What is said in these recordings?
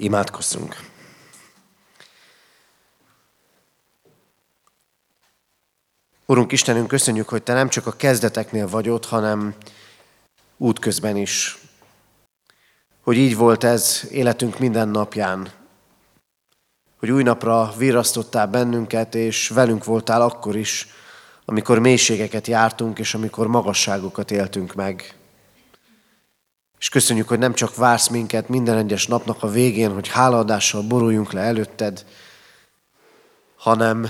Imádkozzunk! Urunk Istenünk, köszönjük, hogy Te nem csak a kezdeteknél vagy ott, hanem útközben is. Hogy így volt ez életünk minden napján. Hogy új napra virrasztottál bennünket, és velünk voltál akkor is, amikor mélységeket jártunk, és amikor magasságokat éltünk meg. És köszönjük, hogy nem csak vársz minket minden egyes napnak a végén, hogy hálaadással boruljunk le előtted, hanem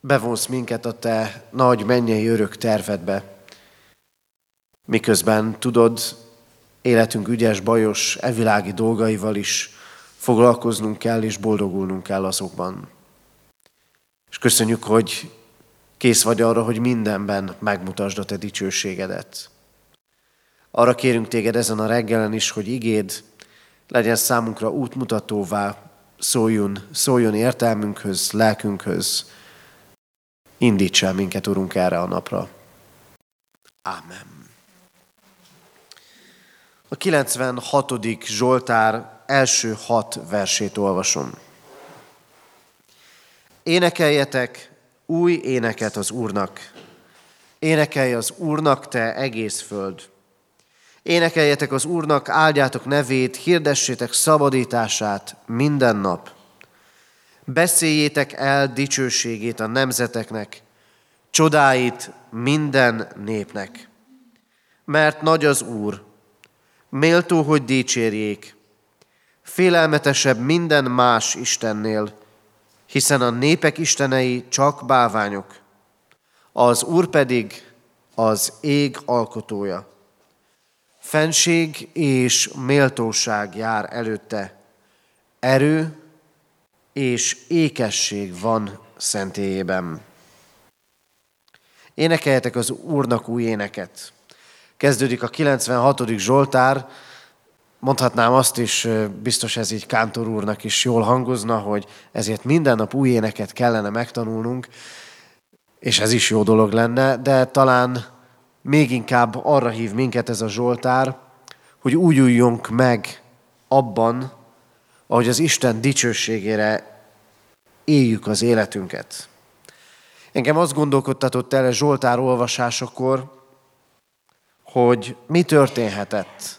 bevonsz minket a te nagy mennyei örök tervedbe, miközben tudod, életünk ügyes, bajos, evilági dolgaival is foglalkoznunk kell, és boldogulnunk kell azokban. És köszönjük, hogy kész vagy arra, hogy mindenben megmutasd a te dicsőségedet. Arra kérünk téged ezen a reggelen is, hogy igéd legyen számunkra útmutatóvá, szóljon, szóljon értelmünkhöz, lelkünkhöz. Indíts el minket, Urunk, erre a napra. Ámen. A 96. Zsoltár első hat versét olvasom. Énekeljetek új éneket az Úrnak. Énekelj az Úrnak, te egész föld. Énekeljetek az Úrnak, áldjátok nevét, hirdessétek szabadítását minden nap. Beszéljétek el dicsőségét a nemzeteknek, csodáit minden népnek. Mert nagy az Úr, méltó, hogy dicsérjék, félelmetesebb minden más Istennél, hiszen a népek istenei csak báványok, az Úr pedig az ég alkotója. Fenség és méltóság jár előtte, erő és ékesség van szentélyében. Énekeljetek az Úrnak új éneket. Kezdődik a 96. Zsoltár, mondhatnám azt is, biztos ez így Kántor úrnak is jól hangozna, hogy ezért minden nap új éneket kellene megtanulnunk, és ez is jó dolog lenne, de talán még inkább arra hív minket ez a Zsoltár, hogy úgy újjunk meg abban, ahogy az Isten dicsőségére éljük az életünket. Engem azt gondolkodtatott el a Zsoltár olvasásakor, hogy mi történhetett,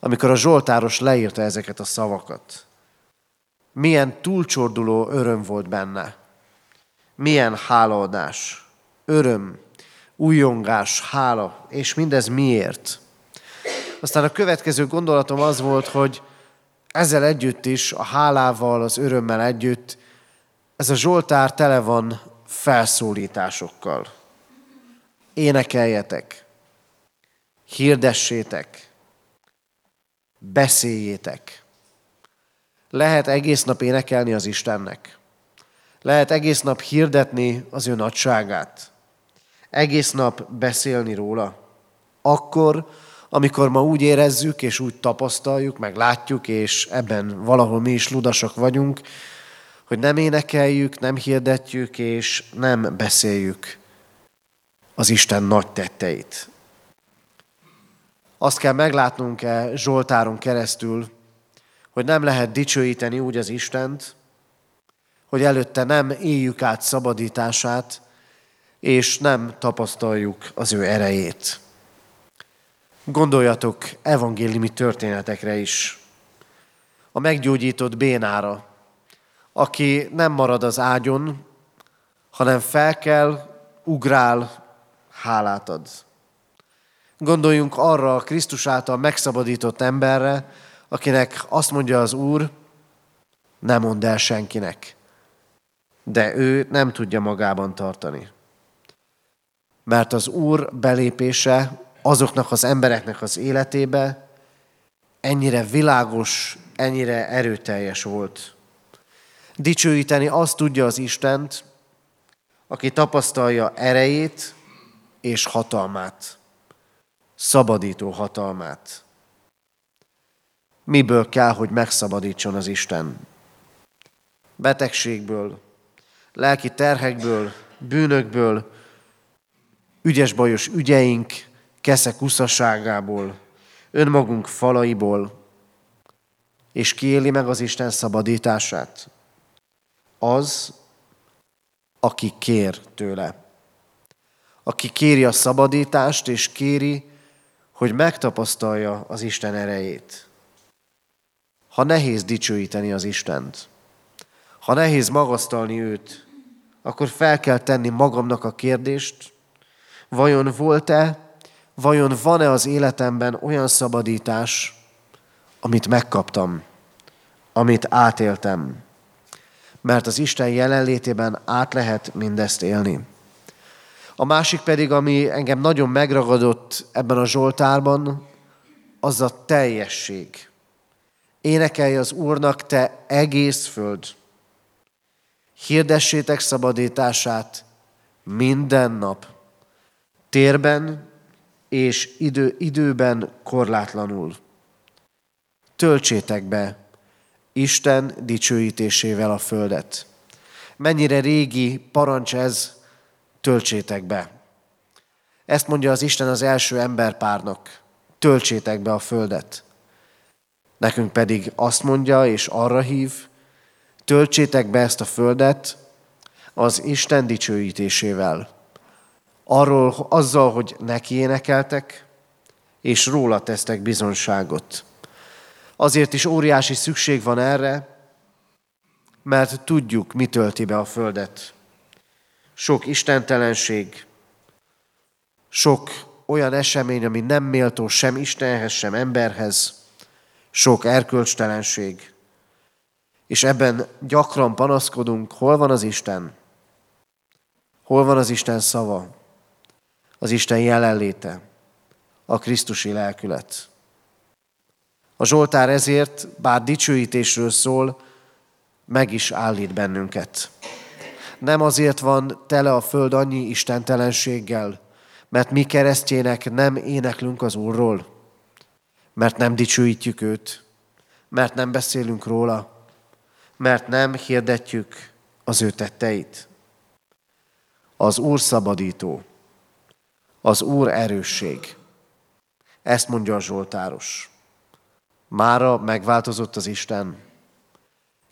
amikor a Zsoltáros leírta ezeket a szavakat. Milyen túlcsorduló öröm volt benne. Milyen hálaadás, öröm, újongás, hála, és mindez miért? Aztán a következő gondolatom az volt, hogy ezzel együtt is, a hálával, az örömmel együtt, ez a Zsoltár tele van felszólításokkal. Énekeljetek, hirdessétek, beszéljétek. Lehet egész nap énekelni az Istennek. Lehet egész nap hirdetni az ő nagyságát egész nap beszélni róla. Akkor, amikor ma úgy érezzük, és úgy tapasztaljuk, meg látjuk, és ebben valahol mi is ludasak vagyunk, hogy nem énekeljük, nem hirdetjük, és nem beszéljük az Isten nagy tetteit. Azt kell meglátnunk-e Zsoltáron keresztül, hogy nem lehet dicsőíteni úgy az Istent, hogy előtte nem éljük át szabadítását, és nem tapasztaljuk az ő erejét. Gondoljatok evangéliumi történetekre is. A meggyógyított bénára, aki nem marad az ágyon, hanem fel kell, ugrál, hálát ad. Gondoljunk arra a Krisztus által megszabadított emberre, akinek azt mondja az Úr, nem mond el senkinek. De ő nem tudja magában tartani mert az Úr belépése azoknak az embereknek az életébe ennyire világos, ennyire erőteljes volt. Dicsőíteni azt tudja az Istent, aki tapasztalja erejét és hatalmát, szabadító hatalmát. Miből kell, hogy megszabadítson az Isten? Betegségből, lelki terhekből, bűnökből, ügyes-bajos ügyeink, keszek uszaságából, önmagunk falaiból, és ki éli meg az Isten szabadítását? Az, aki kér tőle. Aki kéri a szabadítást, és kéri, hogy megtapasztalja az Isten erejét. Ha nehéz dicsőíteni az Istent, ha nehéz magasztalni őt, akkor fel kell tenni magamnak a kérdést, vajon volt-e, vajon van-e az életemben olyan szabadítás, amit megkaptam, amit átéltem. Mert az Isten jelenlétében át lehet mindezt élni. A másik pedig, ami engem nagyon megragadott ebben a Zsoltárban, az a teljesség. Énekelj az Úrnak, te egész föld. Hirdessétek szabadítását minden nap, térben és idő, időben korlátlanul. Töltsétek be Isten dicsőítésével a földet. Mennyire régi parancs ez, töltsétek be. Ezt mondja az Isten az első emberpárnak, töltsétek be a földet. Nekünk pedig azt mondja és arra hív, töltsétek be ezt a földet az Isten dicsőítésével. Arról, azzal, hogy neki énekeltek, és róla tesztek bizonságot. Azért is óriási szükség van erre, mert tudjuk, mi tölti be a földet. Sok istentelenség, sok olyan esemény, ami nem méltó sem Istenhez, sem emberhez, sok erkölcstelenség, és ebben gyakran panaszkodunk, hol van az Isten, hol van az Isten szava, az Isten jelenléte, a Krisztusi lelkület. A Zsoltár ezért, bár dicsőítésről szól, meg is állít bennünket. Nem azért van tele a föld annyi istentelenséggel, mert mi keresztjének nem éneklünk az Úrról, mert nem dicsőítjük őt, mert nem beszélünk róla, mert nem hirdetjük az ő tetteit. Az Úr szabadító, az Úr erősség. Ezt mondja a Zsoltáros. Mára megváltozott az Isten.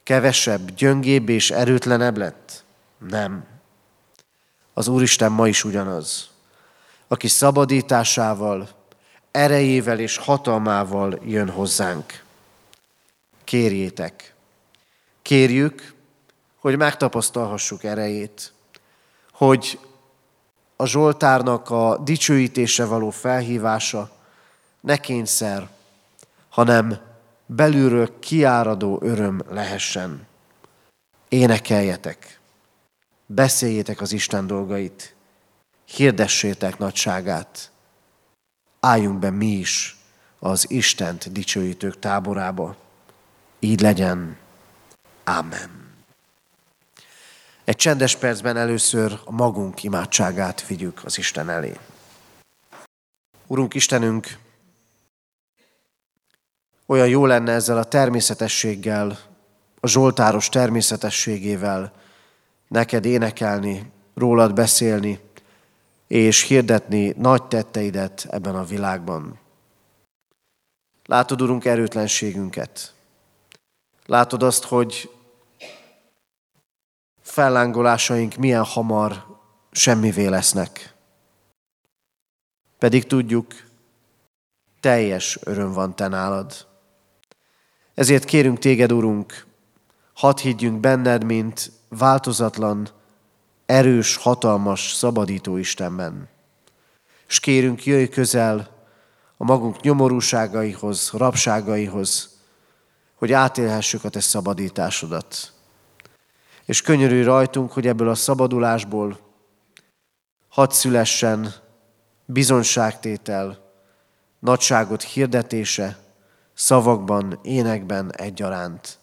Kevesebb, gyöngébb és erőtlenebb lett? Nem. Az Úristen ma is ugyanaz, aki szabadításával, erejével és hatalmával jön hozzánk. Kérjétek. Kérjük, hogy megtapasztalhassuk erejét, hogy a Zsoltárnak a dicsőítése való felhívása ne kényszer, hanem belülről kiáradó öröm lehessen. Énekeljetek, beszéljétek az Isten dolgait, hirdessétek nagyságát, álljunk be mi is az Istent dicsőítők táborába. Így legyen. Amen. Egy csendes percben először a magunk imádságát vigyük az Isten elé. Urunk Istenünk, olyan jó lenne ezzel a természetességgel, a zsoltáros természetességével neked énekelni, rólad beszélni, és hirdetni nagy tetteidet ebben a világban. Látod, Urunk, erőtlenségünket. Látod azt, hogy fellángolásaink milyen hamar semmivé lesznek. Pedig tudjuk, teljes öröm van te nálad. Ezért kérünk téged, Urunk, hadd higgyünk benned, mint változatlan, erős, hatalmas, szabadító Istenben. És kérünk, jöjj közel a magunk nyomorúságaihoz, rabságaihoz, hogy átélhessük a te szabadításodat. És könyörülj rajtunk, hogy ebből a szabadulásból hadd szülessen bizonságtétel, nagyságot hirdetése, szavakban, énekben egyaránt.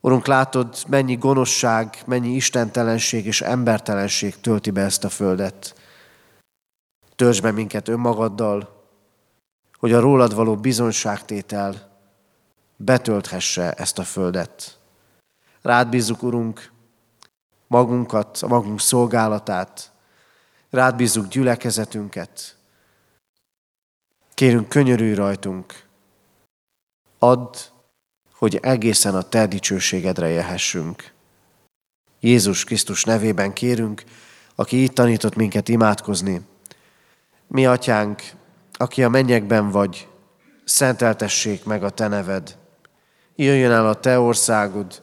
Urunk, látod, mennyi gonoszság, mennyi istentelenség és embertelenség tölti be ezt a földet. Törzs be minket önmagaddal, hogy a rólad való bizonságtétel betölthesse ezt a földet. Rád bízzuk, Urunk, magunkat, a magunk szolgálatát, rád bízzuk gyülekezetünket. Kérünk, könyörülj rajtunk, add, hogy egészen a Te dicsőségedre élhessünk. Jézus Krisztus nevében kérünk, aki itt tanított minket imádkozni. Mi, Atyánk, aki a mennyekben vagy, szenteltessék meg a Te neved. Jöjjön el a Te országod,